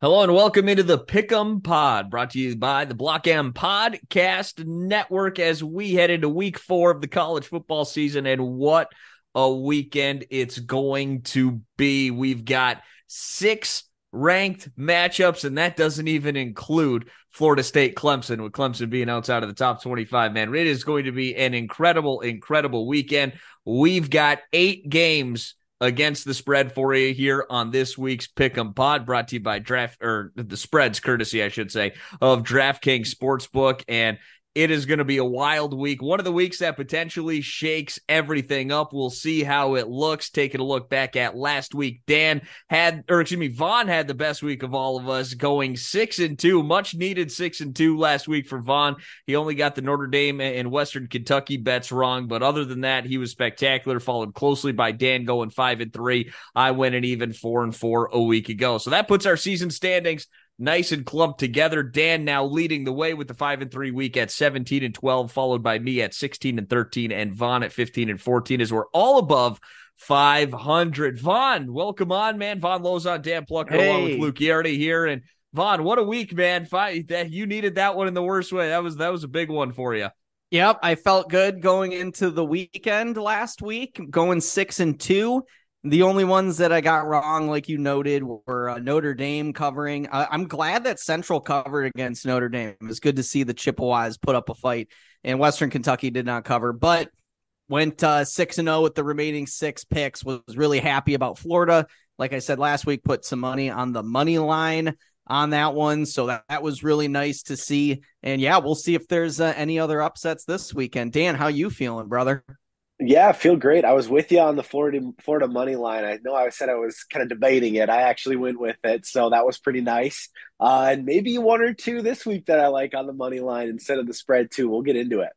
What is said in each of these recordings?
Hello and welcome into the Pick'em Pod, brought to you by the Block M Podcast Network as we head into week four of the college football season. And what a weekend it's going to be. We've got six ranked matchups, and that doesn't even include Florida State Clemson, with Clemson being outside of the top 25. Man, it is going to be an incredible, incredible weekend. We've got eight games against the spread for you here on this week's Pick'em Pod, brought to you by Draft or the spreads courtesy, I should say, of DraftKings Sportsbook. And it is going to be a wild week. One of the weeks that potentially shakes everything up. We'll see how it looks. Taking a look back at last week, Dan had, or excuse me, Von had the best week of all of us, going six and two, much needed six and two last week for Von. He only got the Notre Dame and Western Kentucky bets wrong, but other than that, he was spectacular. Followed closely by Dan going five and three. I went an even four and four a week ago. So that puts our season standings nice and clumped together. Dan now leading the way with the five and three week at 17 and 12, followed by me at 16 and 13, and Von at 15 and 14 as we're all above 500. Von, welcome on, man. Von Lozon, Dan Plucker, hey. along with Luke Yardy here. And Von, what a week, man. Five, that you needed that one in the worst way. That was that was a big one for you. Yep, I felt good going into the weekend last week, going six and two. The only ones that I got wrong, like you noted, were uh, Notre Dame covering. Uh, I'm glad that Central covered against Notre Dame. It was good to see the Chippewas put up a fight, and Western Kentucky did not cover, but went uh, six and zero oh with the remaining six picks. Was really happy about Florida. Like I said last week, put some money on the money line on that one, so that, that was really nice to see. And yeah, we'll see if there's uh, any other upsets this weekend. Dan, how you feeling, brother? Yeah, feel great. I was with you on the Florida Florida money line. I know I said I was kind of debating it. I actually went with it, so that was pretty nice. Uh, and maybe one or two this week that I like on the money line instead of the spread too. We'll get into it.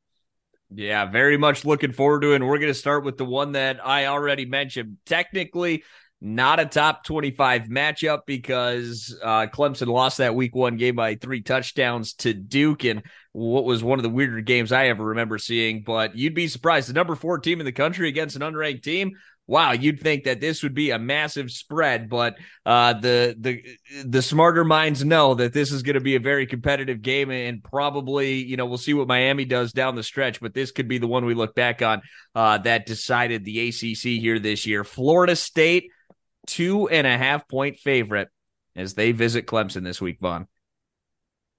Yeah, very much looking forward to it. And we're going to start with the one that I already mentioned. Technically, not a top 25 matchup because uh, Clemson lost that week one game by three touchdowns to Duke and what was one of the weirder games I ever remember seeing. But you'd be surprised. The number four team in the country against an unranked team. Wow, you'd think that this would be a massive spread, but uh, the the the smarter minds know that this is going to be a very competitive game, and probably you know we'll see what Miami does down the stretch. But this could be the one we look back on uh, that decided the ACC here this year. Florida State two and a half point favorite as they visit Clemson this week, Von.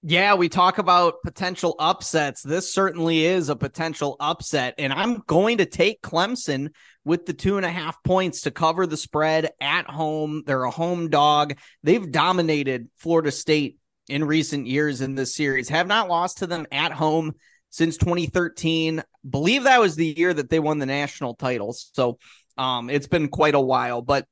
Yeah, we talk about potential upsets. This certainly is a potential upset, and I'm going to take Clemson with the two and a half points to cover the spread at home. They're a home dog. They've dominated Florida State in recent years in this series, have not lost to them at home since 2013. Believe that was the year that they won the national titles. So um, it's been quite a while, but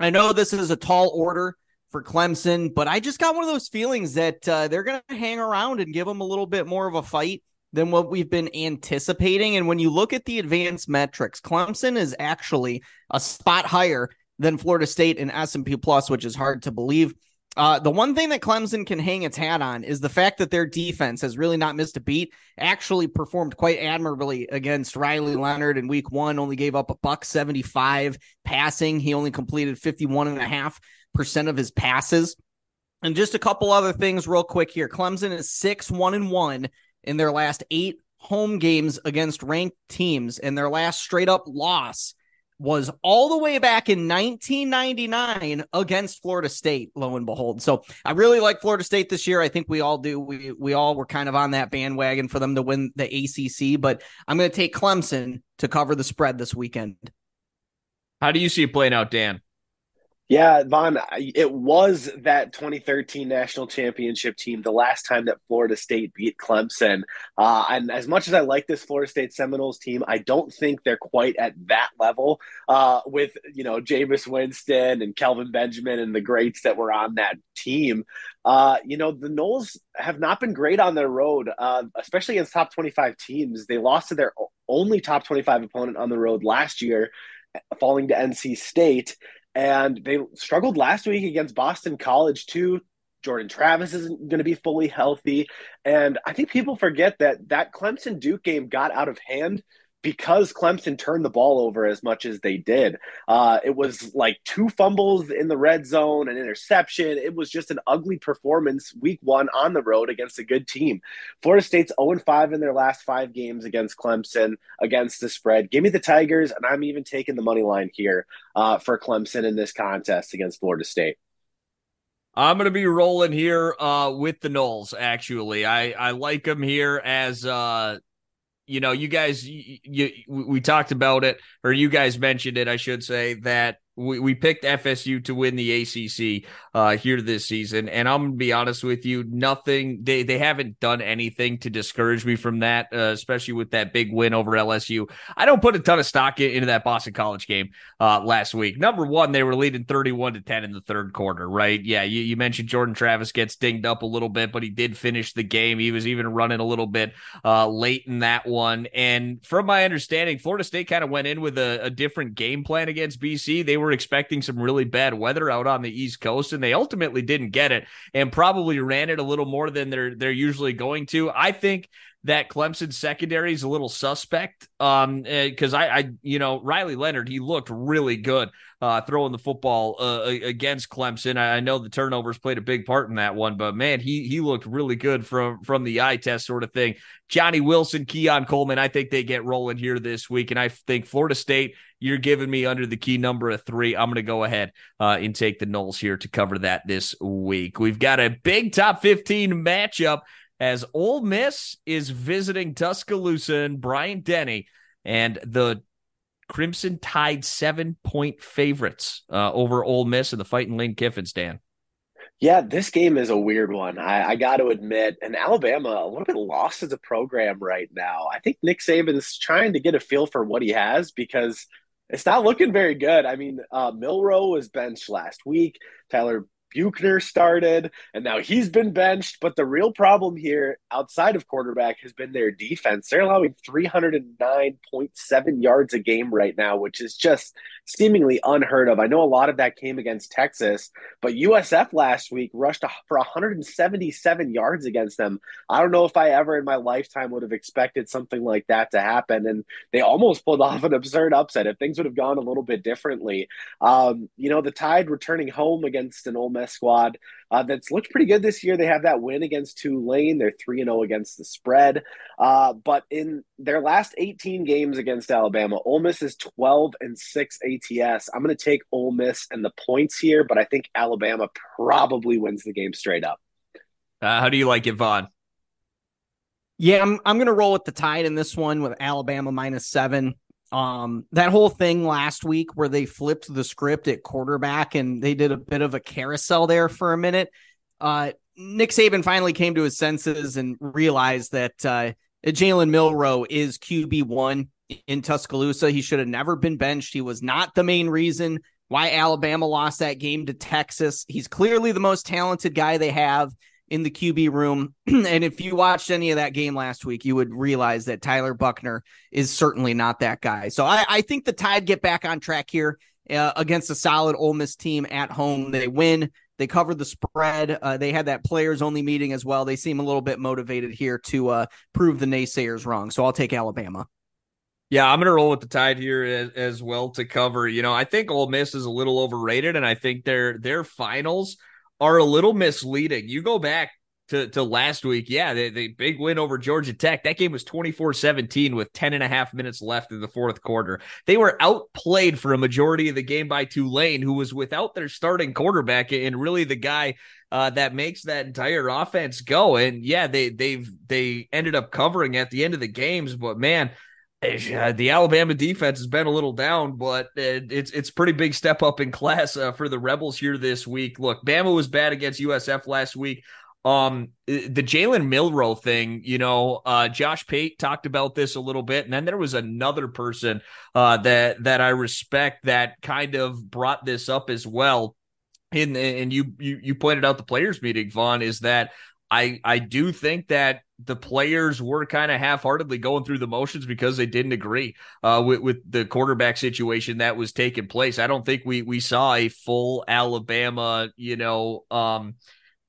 I know this is a tall order for Clemson, but I just got one of those feelings that uh, they're going to hang around and give them a little bit more of a fight than what we've been anticipating. And when you look at the advanced metrics, Clemson is actually a spot higher than Florida State in S&P Plus, which is hard to believe. Uh, the one thing that Clemson can hang its hat on is the fact that their defense has really not missed a beat. Actually, performed quite admirably against Riley Leonard in week one, only gave up a buck 75 passing. He only completed 51.5% of his passes. And just a couple other things, real quick here. Clemson is 6 1 and 1 in their last eight home games against ranked teams, and their last straight up loss was all the way back in 1999 against Florida State, lo and behold. So I really like Florida State this year. I think we all do. We we all were kind of on that bandwagon for them to win the ACC, but I'm going to take Clemson to cover the spread this weekend. How do you see it playing out, Dan? Yeah, Von, it was that 2013 national championship team, the last time that Florida State beat Clemson. Uh, and as much as I like this Florida State Seminoles team, I don't think they're quite at that level uh, with, you know, Jameis Winston and Kelvin Benjamin and the greats that were on that team. Uh, you know, the Noles have not been great on their road, uh, especially against top 25 teams. They lost to their only top 25 opponent on the road last year, falling to NC State. And they struggled last week against Boston College, too. Jordan Travis isn't going to be fully healthy. And I think people forget that that Clemson Duke game got out of hand because Clemson turned the ball over as much as they did. Uh, it was like two fumbles in the red zone, an interception. It was just an ugly performance week one on the road against a good team. Florida State's 0 5 in their last five games against Clemson against the spread. Give me the Tigers, and I'm even taking the money line here uh, for Clemson in this contest against Florida State. I'm going to be rolling here uh, with the Noles. Actually, I I like them here as uh, you know, you guys, you, you, we talked about it, or you guys mentioned it, I should say, that we, we picked FSU to win the ACC uh, here this season, and I'm gonna be honest with you, nothing. They they haven't done anything to discourage me from that, uh, especially with that big win over LSU. I don't put a ton of stock into that Boston College game uh, last week. Number one, they were leading 31 to 10 in the third quarter, right? Yeah, you, you mentioned Jordan Travis gets dinged up a little bit, but he did finish the game. He was even running a little bit uh, late in that one, and from my understanding, Florida State kind of went in with a, a different game plan against BC. They were expecting some really bad weather out on the East Coast, and they ultimately didn't get it and probably ran it a little more than they're they're usually going to. I think that Clemson secondary is a little suspect. Um, because eh, I, I, you know, Riley Leonard, he looked really good uh, throwing the football uh, against Clemson. I, I know the turnovers played a big part in that one, but man, he he looked really good from from the eye test sort of thing. Johnny Wilson, Keon Coleman, I think they get rolling here this week, and I think Florida State. You're giving me under the key number of three. I'm going to go ahead uh, and take the Noles here to cover that this week. We've got a big top 15 matchup as Ole Miss is visiting Tuscaloosa and Bryant Denny, and the Crimson Tide seven point favorites uh, over Ole Miss and the fighting Lane Kiffin's, Dan. Yeah, this game is a weird one. I, I got to admit, and Alabama a little bit lost as a program right now. I think Nick Saban's trying to get a feel for what he has because it's not looking very good. I mean, uh, Milroe was benched last week. Tyler Buchner started, and now he's been benched. But the real problem here, outside of quarterback, has been their defense. They're allowing 309.7 yards a game right now, which is just seemingly unheard of. I know a lot of that came against Texas, but USF last week rushed for 177 yards against them. I don't know if I ever in my lifetime would have expected something like that to happen. And they almost pulled off an absurd upset if things would have gone a little bit differently. Um, you know, the Tide returning home against an Ole Miss squad uh, that's looked pretty good this year. They have that win against Tulane. They're 3 0 against the spread. Uh, but in their last 18 games against Alabama, Ole Miss is 12 and 6 ATS. I'm going to take Ole Miss and the points here, but I think Alabama probably wins the game straight up. Uh, how do you like it, Von? Yeah, I'm I'm gonna roll with the tide in this one with Alabama minus seven. Um, that whole thing last week where they flipped the script at quarterback and they did a bit of a carousel there for a minute. Uh, Nick Saban finally came to his senses and realized that uh, Jalen Milroe is QB one in Tuscaloosa. He should have never been benched. He was not the main reason why Alabama lost that game to Texas. He's clearly the most talented guy they have in the QB room. and if you watched any of that game last week, you would realize that Tyler Buchner is certainly not that guy. So I, I think the Tide get back on track here uh, against a solid Ole Miss team at home. They win. They covered the spread. Uh, they had that players only meeting as well. They seem a little bit motivated here to uh, prove the naysayers wrong. So I'll take Alabama. Yeah, I'm going to roll with the tide here as, as, well to cover. You know, I think Ole Miss is a little overrated, and I think their their finals – are a little misleading. You go back to, to last week, yeah, the, the big win over Georgia Tech. That game was 24 17 with 10 and a half minutes left in the fourth quarter. They were outplayed for a majority of the game by Tulane, who was without their starting quarterback and really the guy uh, that makes that entire offense go. And yeah, they they've they ended up covering at the end of the games, but man, uh, the Alabama defense has been a little down, but it's it's pretty big step up in class uh, for the Rebels here this week. Look, Bama was bad against USF last week. Um, the Jalen Milroe thing, you know, uh, Josh Pate talked about this a little bit, and then there was another person uh, that that I respect that kind of brought this up as well. And and you you you pointed out the players meeting, Von, is that I I do think that the players were kind of half-heartedly going through the motions because they didn't agree uh, with, with the quarterback situation that was taking place. I don't think we we saw a full Alabama, you know, um,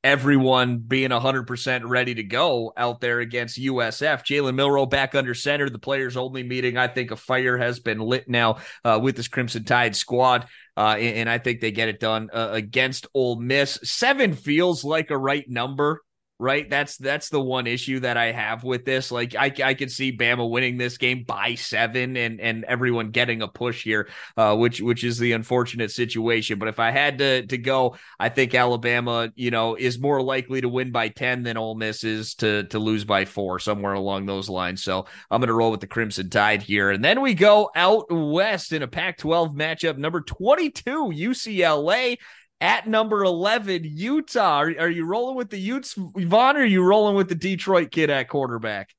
everyone being 100% ready to go out there against USF. Jalen Milroe back under center. The players only meeting. I think a fire has been lit now uh, with this Crimson Tide squad. Uh, and, and, I think they get it done uh, against Ole Miss. Seven feels like a right number right? That's that's the one issue that I have with this. Like I I could see Bama winning this game by seven and and everyone getting a push here, uh, which which is the unfortunate situation. But if I had to to go, I think Alabama, you know, is more likely to win by ten than Ole Miss is to to lose by four, somewhere along those lines. So I'm going to roll with the Crimson Tide here, and then we go out west in a Pac-12 matchup, number 22 UCLA at number 11, Utah. Are, are you rolling with the Utes, Von, are you rolling with the Detroit kid at quarterback?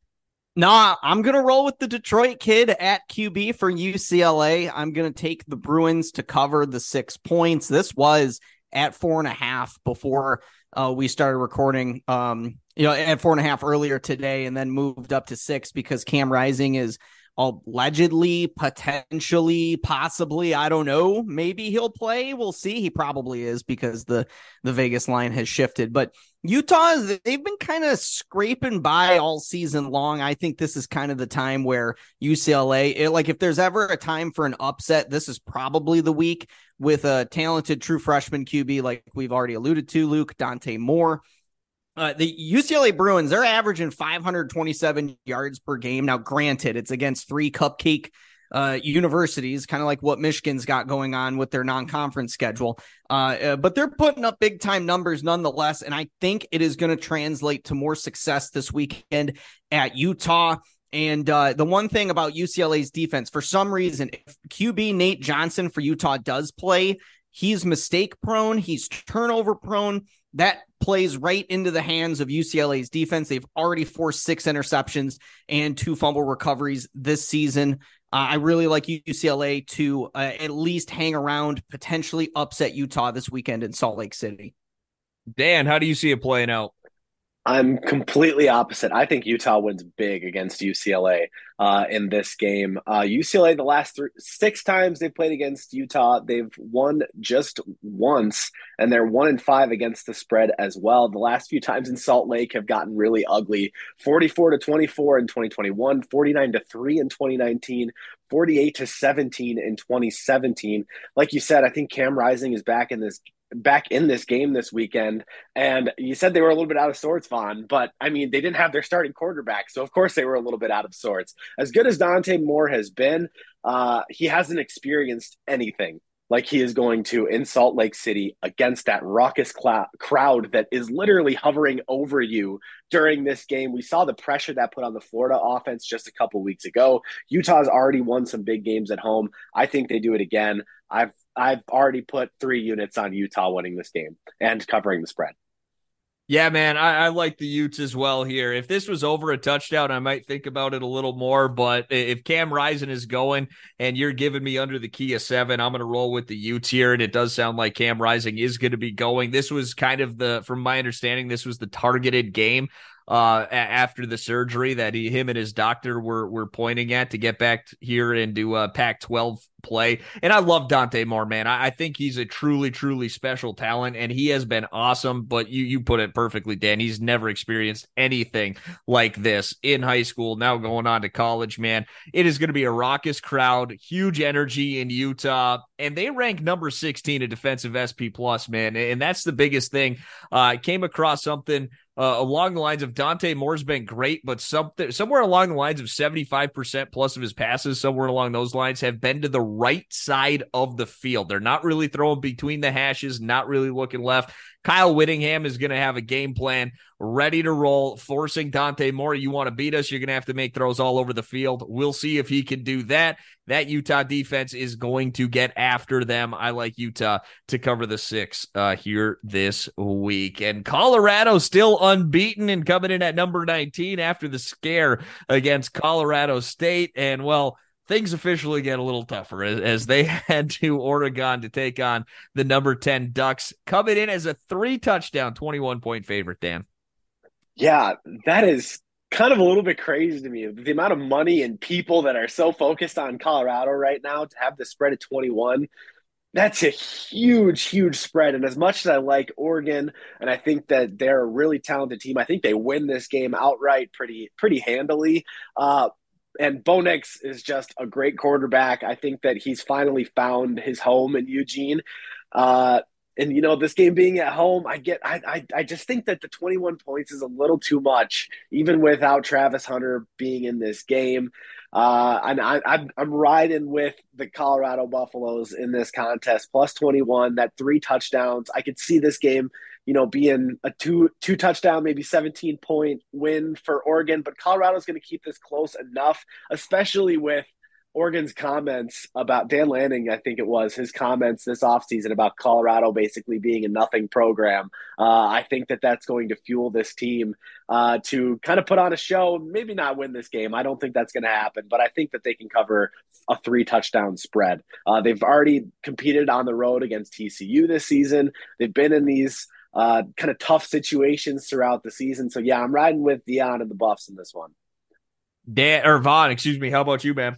Nah, I'm going to roll with the Detroit kid at QB for UCLA. I'm going to take the Bruins to cover the six points. This was at four and a half before uh, we started recording, um, you know, at four and a half earlier today, and then moved up to six because Cam Rising is allegedly, potentially, possibly, I don't know. Maybe he'll play. We'll see. He probably is because the the Vegas line has shifted. But Utah, they've been kind of scraping by all season long. I think this is kind of the time where UCLA, it, like if there's ever a time for an upset, this is probably the week with a talented true freshman QB like we've already alluded to, Luke Dante Moore. Uh, the UCLA Bruins, they're averaging 527 yards per game. Now, granted, it's against three cupcake uh, universities, kind of like what Michigan's got going on with their non conference schedule. Uh, uh, but they're putting up big time numbers nonetheless. And I think it is going to translate to more success this weekend at Utah. And uh, the one thing about UCLA's defense, for some reason, if QB Nate Johnson for Utah does play, he's mistake prone, he's turnover prone. That plays right into the hands of UCLA's defense. They've already forced six interceptions and two fumble recoveries this season. Uh, I really like UCLA to uh, at least hang around, potentially upset Utah this weekend in Salt Lake City. Dan, how do you see it playing out? I'm completely opposite. I think Utah wins big against UCLA uh, in this game. Uh, UCLA, the last three, six times they've played against Utah, they've won just once, and they're one in five against the spread as well. The last few times in Salt Lake have gotten really ugly 44 to 24 in 2021, 49 to 3 in 2019. 48 to 17 in 2017. Like you said, I think Cam Rising is back in this back in this game this weekend. And you said they were a little bit out of sorts, Von, but I mean, they didn't have their starting quarterback. So, of course, they were a little bit out of sorts. As good as Dante Moore has been, uh, he hasn't experienced anything like he is going to in Salt Lake City against that raucous cl- crowd that is literally hovering over you during this game. We saw the pressure that put on the Florida offense just a couple weeks ago. Utah's already won some big games at home. I think they do it again. I've I've already put three units on Utah winning this game and covering the spread. Yeah, man, I, I, like the Utes as well here. If this was over a touchdown, I might think about it a little more. But if Cam Rising is going and you're giving me under the key of seven, I'm going to roll with the Utes here. And it does sound like Cam Rising is going to be going. This was kind of the, from my understanding, this was the targeted game uh, after the surgery that he, him and his doctor were were pointing at to get back here into uh, Pac-12 play. And I love Dante Moore, man. I, I, think he's a truly, truly special talent, and he has been awesome. But you you put it perfectly, Dan. He's never experienced anything like this in high school. Now going on to college, man. It is going to be a raucous crowd, huge energy in Utah, and they rank number 16 in defensive SP plus, man. And that's the biggest thing. Uh, I came across something uh, along the lines of Dante Moore's been great, but something somewhere along the lines of 75% plus of his passes, somewhere along those lines, have been to the right side of the field. They're not really throwing between the hashes, not really looking left. Kyle Whittingham is going to have a game plan ready to roll, forcing Dante Moore. You want to beat us, you're going to have to make throws all over the field. We'll see if he can do that. That Utah defense is going to get after them. I like Utah to cover the six uh, here this week. And Colorado still unbeaten and coming in at number 19 after the scare against Colorado State. And well, things officially get a little tougher as, as, they head to Oregon to take on the number 10 Ducks, coming in as a three touchdown, 21 point favorite, Dan. Yeah, that is kind of a little bit crazy to me. The amount of money and people that are so focused on Colorado right now to have the spread at 21 That's a huge, huge spread. And as much as I like Oregon, and I think that they're a really talented team, I think they win this game outright pretty, pretty handily. Uh, and Bo Nix is just a great quarterback. I think that he's finally found his home in Eugene. Uh, and you know, this game being at home, I get, I, I, I just think that the 21 points is a little too much, even without Travis Hunter being in this game. Uh, and I, I'm, I'm riding with the Colorado Buffaloes in this contest, plus 21, that three touchdowns. I could see this game, you know, being a two two touchdown, maybe 17 point win for Oregon, but Colorado's going to keep this close enough, especially with Oregon's comments about Dan Lanning, I think it was his comments this offseason about Colorado basically being a nothing program. Uh, I think that that's going to fuel this team uh, to kind of put on a show, maybe not win this game. I don't think that's going to happen, but I think that they can cover a three touchdown spread. Uh, they've already competed on the road against TCU this season. They've been in these uh, kind of tough situations throughout the season. So yeah, I'm riding with Dion and the Buffs in this one. Dan or Von, excuse me. How about you, man?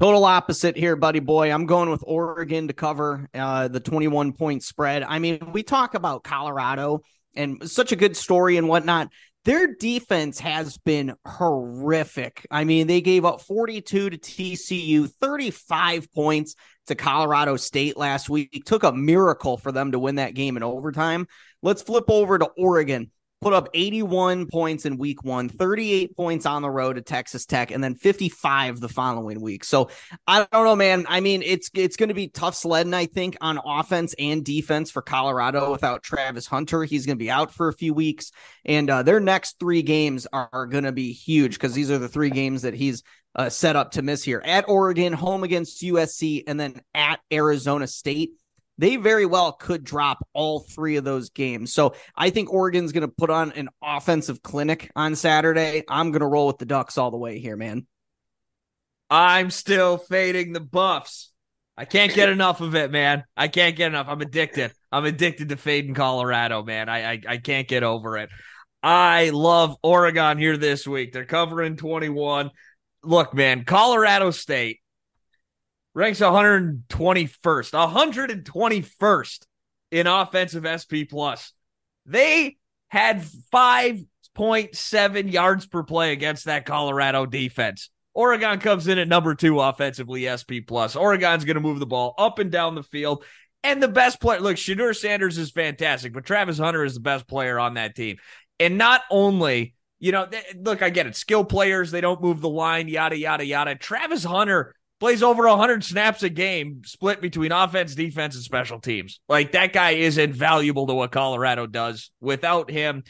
Total opposite here, buddy boy. I'm going with Oregon to cover uh, the 21 point spread. I mean, we talk about Colorado and such a good story and whatnot. Their defense has been horrific. I mean, they gave up 42 to TCU, 35 points to Colorado State last week. took a miracle for them to win that game in overtime. Let's flip over to Oregon put up 81 points in week one, 38 points on the road to Texas Tech, and then 55 the following week. So I don't know, man. I mean, it's it's going to be tough sledding, I think, on offense and defense for Colorado without Travis Hunter. He's going to be out for a few weeks, and uh, their next three games are, are going to be huge because these are the three games that he's uh, set up to miss here at Oregon, home against USC, and then at Arizona State they very well could drop all three of those games. So I think Oregon's going to put on an offensive clinic on Saturday. I'm going to roll with the Ducks all the way here, man. I'm still fading the Buffs. I can't get enough of it, man. I can't get enough. I'm addicted. I'm addicted to fading Colorado, man. I, I, I can't get over it. I love Oregon here this week. They're covering 21. Look, man, Colorado State ranks 121st, 121st in offensive SP plus. They had 5.7 yards per play against that Colorado defense. Oregon comes in at number two offensively, SP plus. Oregon's going to move the ball up and down the field. And the best player, look, Shedeur Sanders is fantastic, but Travis Hunter is the best player on that team. And not only, you know, look, I get it. Skill players, they don't move the line, yada, yada, yada. Travis Hunter plays over 100 snaps a game split between offense, defense, and special teams. Like that guy is invaluable to what Colorado does. Without him,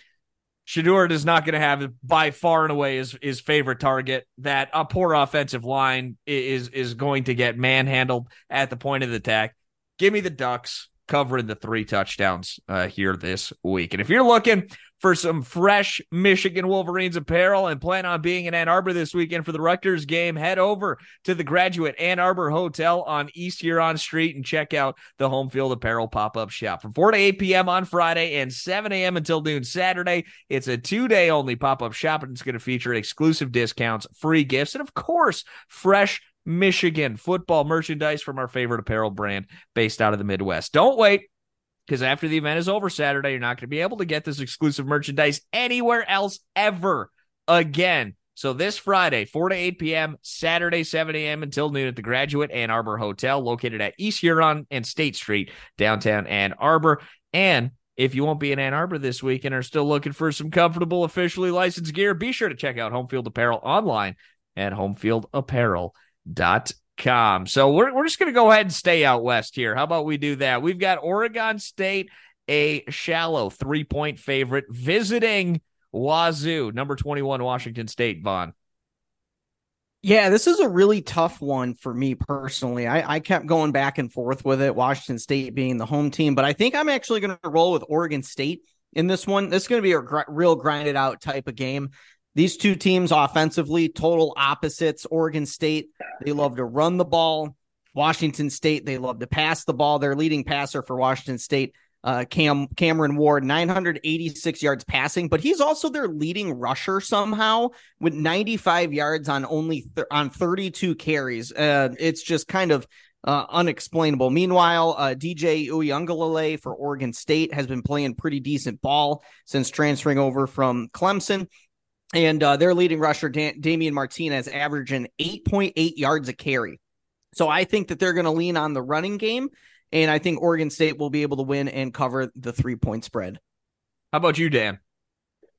Shedeur is not going to have by far and away his, his favorite target. That a poor offensive line is is going to get manhandled at the point of the attack. Give me the Ducks covering the three touchdowns uh, here this week. And if you're looking for some fresh Michigan Wolverines apparel and plan on being in Ann Arbor this weekend for the Rutgers game, head over to the Graduate Ann Arbor Hotel on East Huron Street and check out the Home Field Apparel pop up shop from 4 to 8 p.m. on Friday and 7 a.m. until noon Saturday. It's a two day only pop up shop and it's going to feature exclusive discounts, free gifts, and of course, fresh Michigan football merchandise from our favorite apparel brand based out of the Midwest. Don't wait because after the event is over Saturday, you're not going to be able to get this exclusive merchandise anywhere else ever again. So this Friday, 4 to 8 p.m., Saturday, 7 a.m. until noon at the Graduate Ann Arbor Hotel, located at East Huron and State Street, downtown Ann Arbor. And if you won't be in Ann Arbor this week and are still looking for some comfortable, officially licensed gear, be sure to check out Homefield Apparel online at homefieldapparel.com com. So we're, we're just going to go ahead and stay out west here. How about we do that? We've got Oregon State, a shallow three point favorite, visiting Wazoo, number 21, Washington State, Von. Yeah, this is a really tough one for me personally. I, I kept going back and forth with it, Washington State being the home team, but I think I'm actually going to roll with Oregon State in this one. This is going to be a gr- real grinded out type of game. These two teams offensively, total opposites. Oregon State, they love to run the ball. Washington State, they love to pass the ball. Their leading passer for Washington State, uh, Cam Cameron Ward, 986 yards passing, but he's also their leading rusher somehow with 95 yards on only th- on 32 carries. Uh, it's just kind of uh, unexplainable. Meanwhile, uh, DJ Uiagalelei for Oregon State has been playing pretty decent ball since transferring over from Clemson. And uh, their leading rusher, Dan- Damien Martinez, averaging 8.8 yards a carry. So I think that they're going to lean on the running game. And I think Oregon State will be able to win and cover the three point spread. How about you, Dan?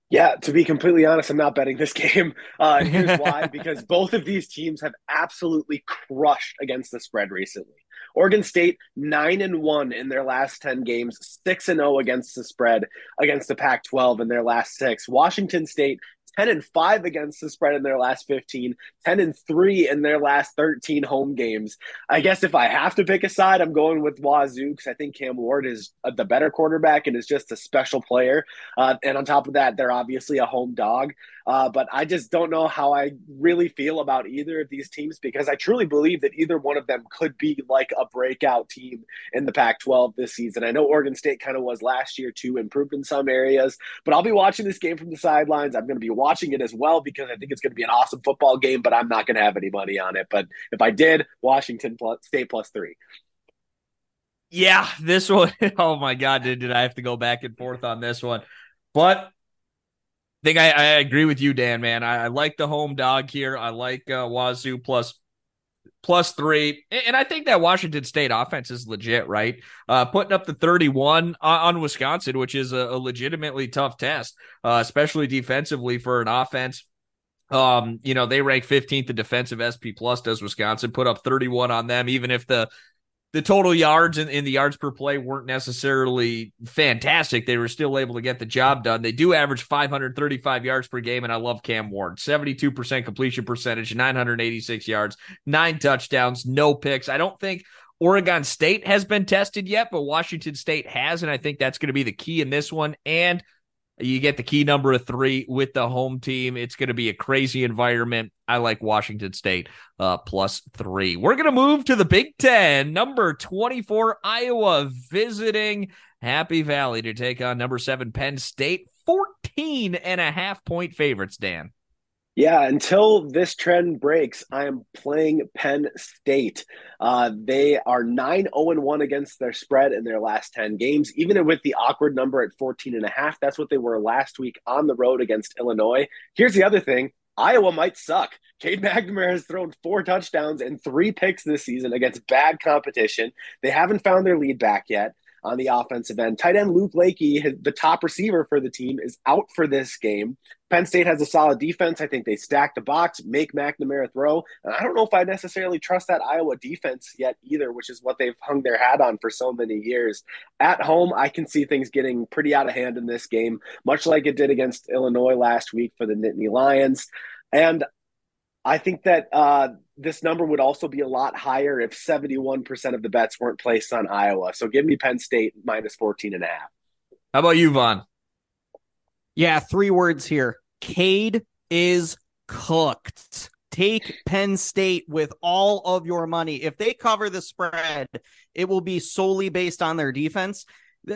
Yeah, to be completely honest, I'm not betting this game. Uh, here's why: because both of these teams have absolutely crushed against the spread recently. Oregon State nine and one in their last ten games, six and zero oh against the spread against the Pac-12 in their last six. Washington State 10 and 5 against the spread in their last 15, 10 and 3 in their last 13 home games. I guess if I have to pick a side, I'm going with Wazoo because I think Cam Ward is the better quarterback and is just a special player. Uh, and on top of that, they're obviously a home dog. Uh, but I just don't know how I really feel about either of these teams because I truly believe that either one of them could be like a breakout team in the Pac 12 this season. I know Oregon State kind of was last year too, improved in some areas, but I'll be watching this game from the sidelines. I'm going to be watching it as well because I think it's going to be an awesome football game, but I'm not going to have any money on it. But if I did, Washington plus, State plus three. Yeah, this one. Oh my God, did, did I have to go back and forth on this one? But I think I, I agree with you, Dan. Man, I, I, like the home dog here. I like uh, Wazoo plus plus three, and I think that Washington State offense is legit. Right, uh, putting up the thirty-one on, on Wisconsin, which is a, a legitimately tough test, uh, especially defensively for an offense. Um, you know, they rank 15th in defensive SP plus does Wisconsin put up 31 on them, even if the the total yards and, and, the yards per play weren't necessarily fantastic. They were still able to get the job done. They do average 535 yards per game, and I love Cam Ward. 72% completion percentage, 986 yards, nine touchdowns, no picks. I don't think Oregon State has been tested yet, but Washington State has, and I think that's going to be the key in this one. And you get the key number of three with the home team. It's going to be a crazy environment. I like Washington State uh, plus three. We're going to move to the Big Ten. Number 24, Iowa visiting Happy Valley to take on number seven, Penn State. 14 and a half point favorites, Dan. Yeah, until this trend breaks, I am playing Penn State. Uh, they are 9 0 1 against their spread in their last 10 games, even with the awkward number at 14 and a half. That's what they were last week on the road against Illinois. Here's the other thing Iowa might suck. Cade McNamara has thrown four touchdowns and three picks this season against bad competition. They haven't found their lead back yet on the offensive end. Tight end Luke Lachey, the top receiver for the team, is out for this game. Penn State has a solid defense. I think they stack the box, make McNamara throw. And I don't know if I necessarily trust that Iowa defense yet either, which is what they've hung their hat on for so many years. At home, I can see things getting pretty out of hand in this game, much like it did against Illinois last week for the Nittany Lions. And I think that uh, this number would also be a lot higher if 71% of the bets weren't placed on Iowa. So give me Penn State minus 14 and a half. How about you, Von? Yeah, three words here. Cade is cooked. Take Penn State with all of your money. If they cover the spread, it will be solely based on their defense.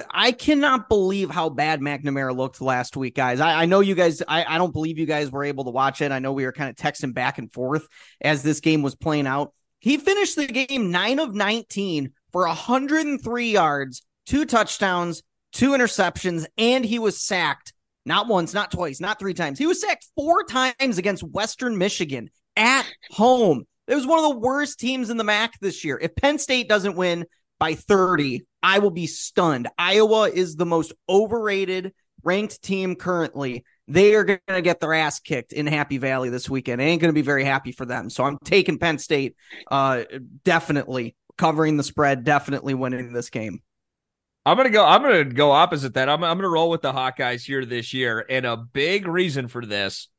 I cannot believe how bad McNamara looked last week, guys. I, I know you guys, I, I don't believe you guys were able to watch it. I know we were kind of texting back and forth as this game was playing out. He finished the game nine of 19 for 103 yards, two touchdowns, two interceptions, and he was sacked not once, not twice, not three times. He was sacked four times against Western Michigan at home. It was one of the worst teams in the MAC this year. If Penn State doesn't win by 30, I will be stunned. Iowa is the most overrated ranked team currently. They are going to get their ass kicked in Happy Valley this weekend. It ain't going to be very happy for them. So I'm taking Penn State, uh, definitely covering the spread, definitely winning this game. I'm gonna go. I'm gonna go opposite that. I'm, I'm gonna roll with the Hawkeyes here this year, and a big reason for this,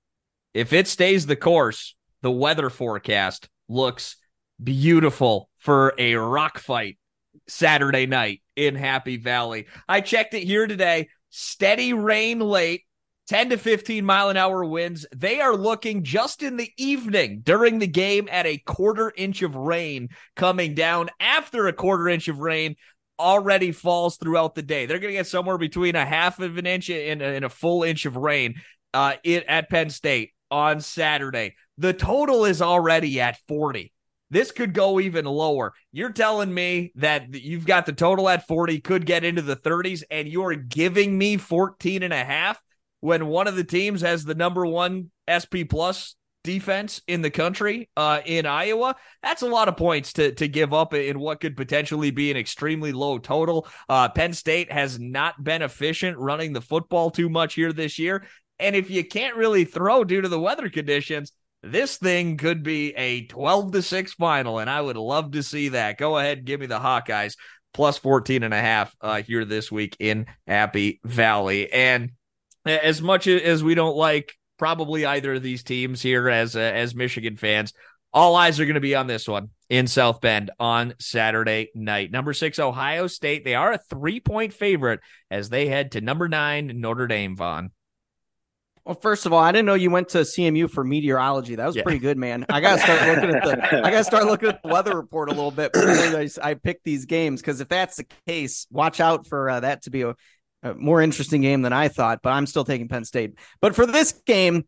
if it stays the course, the weather forecast looks beautiful for a rock fight Saturday night in Happy Valley. I checked it here today. Steady rain late, 10 to 15 mile an hour winds. They are looking just in the evening during the game at a quarter inch of rain coming down after a quarter inch of rain already falls throughout the day. They're going to get somewhere between a half of an inch and, and a full inch of rain uh, it, at Penn State on Saturday. The total is already at 40. this could go even lower. You're telling me that you've got the total at 40, could get into the 30s, and you're giving me 14 and a half when one of the teams has the number one SP plus defense in the country uh, in Iowa. That's a lot of points to to give up in what could potentially be an extremely low total. Uh, Penn State has not been efficient running the football too much here this year. And if you can't really throw due to the weather conditions, this thing could be a 12 to 6 final, and I would love to see that. Go ahead, give me the Hawkeyes plus 14 and a half uh, here this week in Happy Valley. And as much as we don't like probably either of these teams here as uh, as Michigan fans, all eyes are going to be on this one in South Bend on Saturday night. Number six, Ohio State. They are a three point favorite as they head to number nine, Notre Dame, Von. Well, first of all, I didn't know you went to CMU for meteorology. That was yeah. pretty good, man. I gotta start looking at the I gotta start looking at the weather report a little bit before I, I pick these games because if that's the case, watch out for uh, that to be a, a, more interesting game than I thought. But I'm still taking Penn State. But for this game,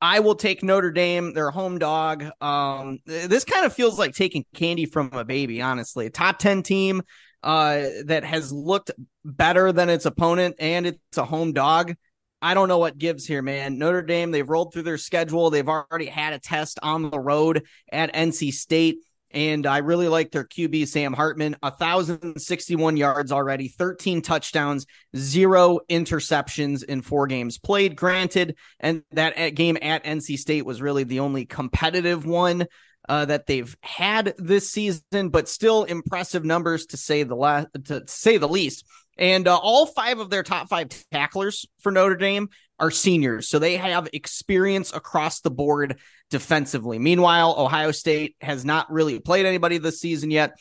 I will take Notre Dame. They're home dog. Um, this kind of feels like taking candy from a baby. Honestly, a top ten team uh, that has looked better than its opponent, and it's a home dog. I don't know what gives here, man. Notre Dame, they've rolled through their schedule. They've already had a test on the road at NC State. And I really like their QB, Sam Hartman, 1,061 yards already, 13 touchdowns, zero interceptions in four games played. Granted, and that game at NC State was really the only competitive one uh, that they've had this season, but still impressive numbers to say the last, to say the least. And uh, all five of their top five tacklers for Notre Dame are seniors. So they have experience across the board defensively. Meanwhile, Ohio State has not really played anybody this season yet.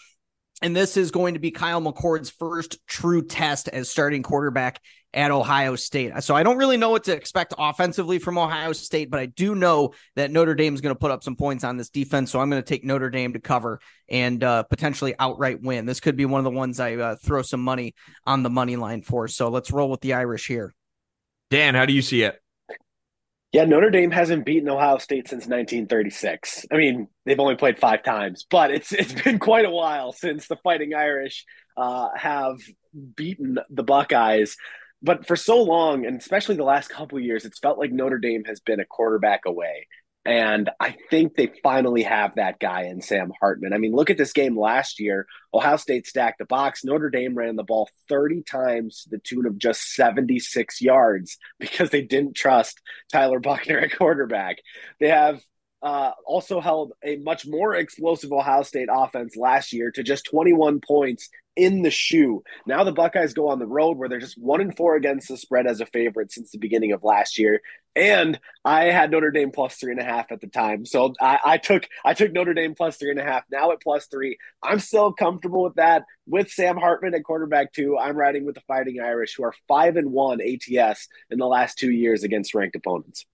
And this is going to be Kyle McCord's first true test as starting quarterback at Ohio State. So I don't really know what to expect offensively from Ohio State, but I do know that Notre Dame is going to put up some points on this defense. So I'm going to take Notre Dame to cover and uh, potentially outright win. This could be one of the ones I uh, throw some money on the money line for. So let's roll with the Irish here. Dan, how do you see it? Yeah, Notre Dame hasn't beaten Ohio State since 1936. I mean, they've only played five times, but it's it's been quite a while since the Fighting Irish uh, have beaten the Buckeyes but for so long, and especially the last couple years, it's felt like Notre Dame has been a quarterback away. And I think they finally have that guy in Sam Hartman. I mean, look at this game last year. Ohio State stacked the box. Notre Dame ran the ball 30 times to the tune of just 76 yards because they didn't trust Tyler Buchner at quarterback. They have uh, also held a much more explosive Ohio State offense last year to just 21 points in the shoe. Now the Buckeyes go on the road where they're just one and four against the spread as a favorite since the beginning of last year. And I had Notre Dame plus three and a half at the time, so I, I took I took Notre Dame plus three and a half. Now at plus three, I'm still comfortable with that. With Sam Hartman at quarterback too, I'm riding with the Fighting Irish, who are five and one ATS in the last two years against ranked opponents.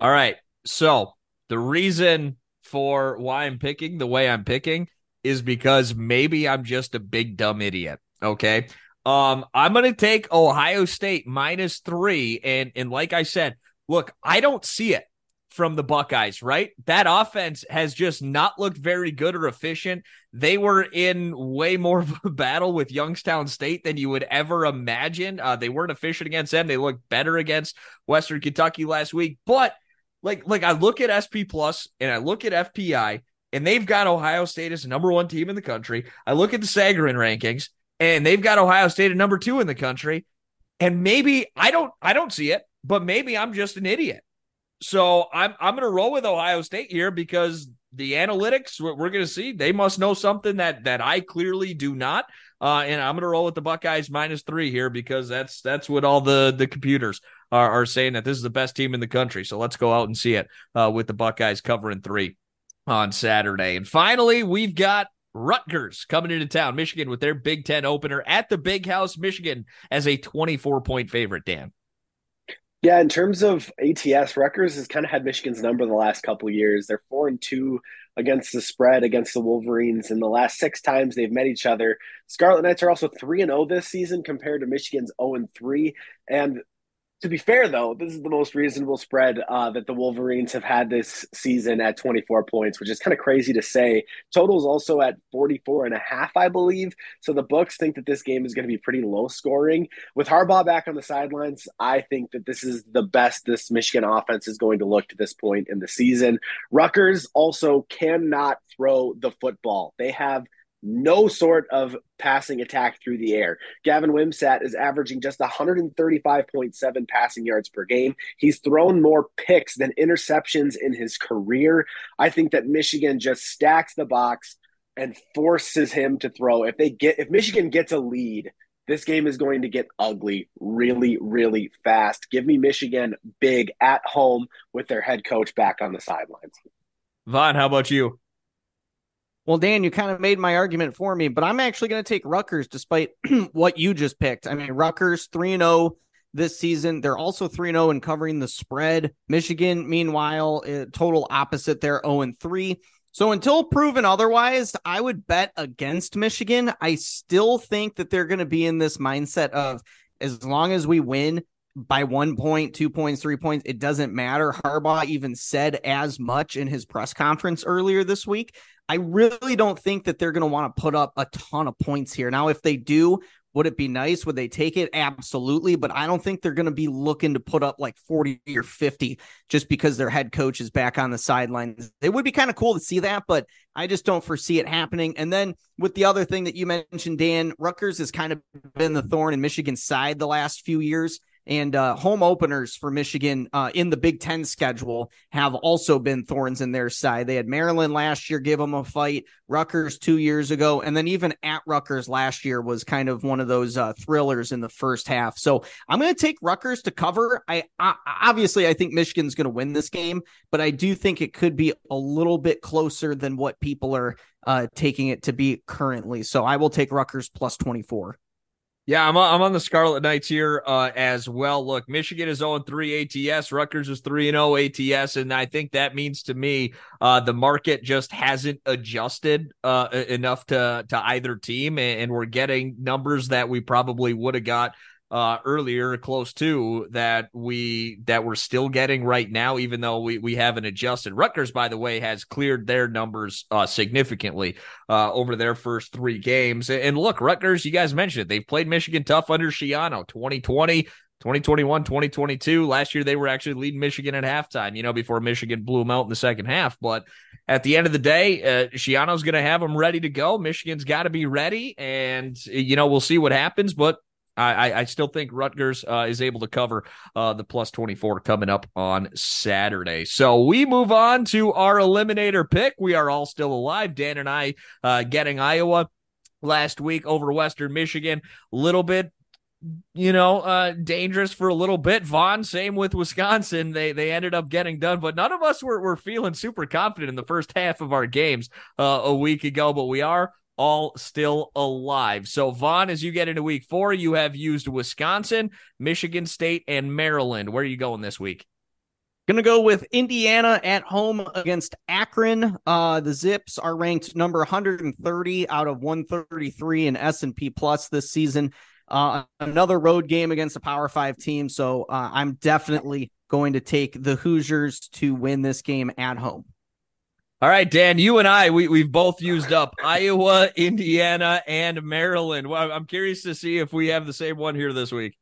All right, so the reason for why I'm picking the way I'm picking is because maybe I'm just a big dumb idiot. Okay. Um, I'm gonna take Ohio State minus three, and and like I said, look, I don't see it from the Buckeyes, right? That offense has just not looked very good or efficient. They were in way more of a battle with Youngstown State than you would ever imagine. Uh, they weren't efficient against them. They looked better against Western Kentucky last week, but like like I look at SP Plus and I look at FPI and they've got Ohio State as number one team in the country. I look at the Sagarin rankings and they've got Ohio State at number two in the country. And maybe I don't I don't see it, but maybe I'm just an idiot. So I'm I'm going to roll with Ohio State here because the analytics we're, we're going to see they must know something that that I clearly do not. Uh, and I'm going to roll with the Buckeyes minus three here because that's that's what all the the computers are, are saying that this is the best team in the country. So let's go out and see it uh, with the Buckeyes covering three on Saturday. And finally, we've got Rutgers coming into town, Michigan, with their Big Ten opener at the Big House, Michigan, as a 24 point favorite. Dan. Yeah, in terms of ATS, Rutgers has kind of had Michigan's number the last couple years. They're four and two against the spread against the Wolverines in the last six times they've met each other. Scarlet Knights are also three and zero oh this season compared to Michigan's zero and three. And To be fair, though, this is the most reasonable spread uh, that the Wolverines have had this season at 24 points, which is kind of crazy to say. Total's also at 44 and a half, I believe. So the books think that this game is going to be pretty low scoring. With Harbaugh back on the sidelines, I think that this is the best this Michigan offense is going to look to this point in the season. Rutgers also cannot throw the football. They have – no sort of passing attack through the air. Gavin Wimsatt is averaging just 135.7 passing yards per game. He's thrown more picks than interceptions in his career. I think that Michigan just stacks the box and forces him to throw. If they get if Michigan gets a lead, this game is going to get ugly really really fast. Give me Michigan big at home with their head coach back on the sidelines. Von, how about you? Well, Dan, you kind of made my argument for me, but I'm actually going to take Rutgers despite what you just picked. I mean, Rutgers 3 0 this season. They're also 3 0 in covering the spread. Michigan, meanwhile, uh, total opposite. They're 0 3. So until proven otherwise, I would bet against Michigan. I still think that they're going to be in this mindset of as long as we win, by one point, two points, three points, it doesn't matter. Harbaugh even said as much in his press conference earlier this week. I really don't think that they're going to want to put up a ton of points here. Now, if they do, would it be nice? Would they take it? Absolutely. But I don't think they're going to be looking to put up like 40 or 50 just because their head coach is back on the sidelines. It would be kind of cool to see that, but I just don't foresee it happening. And then with the other thing that you mentioned, Dan, Rutgers has kind of been the thorn in Michigan's side the last few years. And uh, home openers for Michigan uh, in the Big Ten schedule have also been thorns in their side. They had Maryland last year give them a fight, Rutgers two years ago, and then even at Rutgers last year was kind of one of those uh, thrillers in the first half. So I'm going to take Rutgers to cover. I, I obviously I think Michigan's going to win this game, but I do think it could be a little bit closer than what people are uh, taking it to be currently. So I will take Rutgers plus 24. Yeah, I'm on, I'm on the Scarlet Knights here uh, as well. Look, Michigan is 0 3 ATS, Rutgers is 3 0 ATS, and I think that means to me uh, the market just hasn't adjusted uh, enough to to either team, and we're getting numbers that we probably would have got uh, earlier, close to that we that we're still getting right now, even though we we haven't adjusted. Rutgers, by the way, has cleared their numbers uh, significantly uh, over their first three games. And look, Rutgers, you guys mentioned it; they've played Michigan tough under Schiano, 2020. 2021, 2022. Last year, they were actually leading Michigan at halftime, you know, before Michigan blew them out in the second half. But at the end of the day, uh, Schiano's going to have them ready to go. Michigan's got to be ready. And, you know, we'll see what happens. But I, I still think Rutgers uh, is able to cover uh, the plus 24 coming up on Saturday. So we move on to our eliminator pick. We are all still alive. Dan and I uh, getting Iowa last week over Western Michigan. A little bit you know, uh, dangerous for a little bit. Von, same with Wisconsin. They they ended up getting done, but none of us were, were feeling super confident in the first half of our games uh, a week ago. But we are all still alive. So, Von, as you get into week four, you have used Wisconsin, Michigan State, and Maryland. Where are you going this week? Going to go with Indiana at home against Akron. Uh, the Zips are ranked number 130 out of 133 in S&P Plus this season. Uh, another road game against a Power Five team. So uh, I'm definitely going to take the Hoosiers to win this game at home. All right, Dan, you and I, we, we've both used up Iowa, Indiana, and Maryland. Well, I'm curious to see if we have the same one here this week.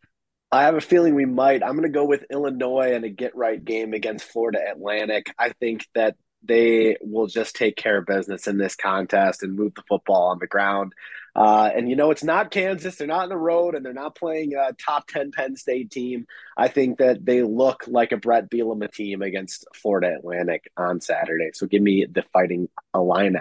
I have a feeling we might. I'm going to go with Illinois and a get right game against Florida Atlantic. I think that they will just take care of business in this contest and move the football on the ground. Uh, and you know, it's not Kansas; they're not on the road, and they're not playing a top ten Penn State team. I think that they look like a Bret Bielema team against Florida Atlantic on Saturday. So give me the Fighting Illini.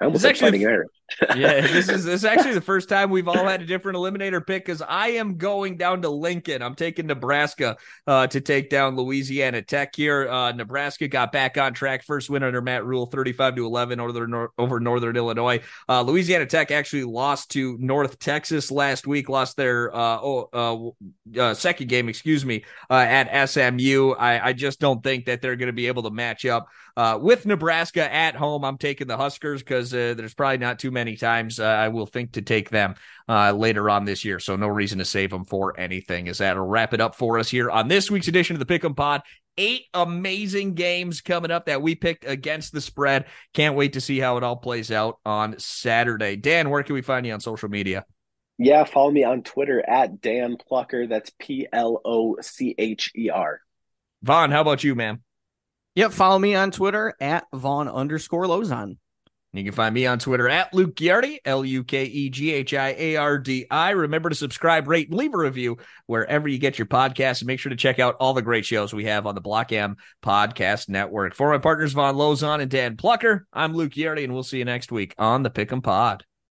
I almost said Fighting Irish. Yeah, this is this is actually the first time we've all had a different eliminator pick because I am going down to Lincoln. I'm taking Nebraska uh, to take down Louisiana Tech here. Uh, Nebraska got back on track, first win under Matt Rhule, 35 to 11 over, over Northern Illinois. Uh, Louisiana Tech actually lost to North Texas last week, lost their uh, oh, uh, uh, second game, excuse me, at SMU. I, I, just don't think that they're going to be able to match up with Nebraska at home. I'm taking the Huskers because there's probably not too many times. Uh, I will think to take them uh, later on this year. So no reason to save them for anything. Is that'll wrap it up for us here on this week's edition of the Pick'em Pod. Eight amazing games coming up that we picked against the spread. Can't wait to see how it all plays out on Saturday. Dan, where can we find you on social media? Yeah, follow me on Twitter at Dan Plocher. That's P L O C H E R. Von, how about you, man? Yep, follow me on Twitter at Von underscore Lozon. You can find me on Twitter at Luke Ghiardi, L U K E G H I A R D I. Remember to subscribe, rate, and leave a review wherever you get your podcasts. And make sure to check out all the great shows we have on the Block M Podcast Network. For my partners, Von Lozon and Dan Plocher, I'm Luke Ghiardi, and we'll see you next week on the Pick'em Pod.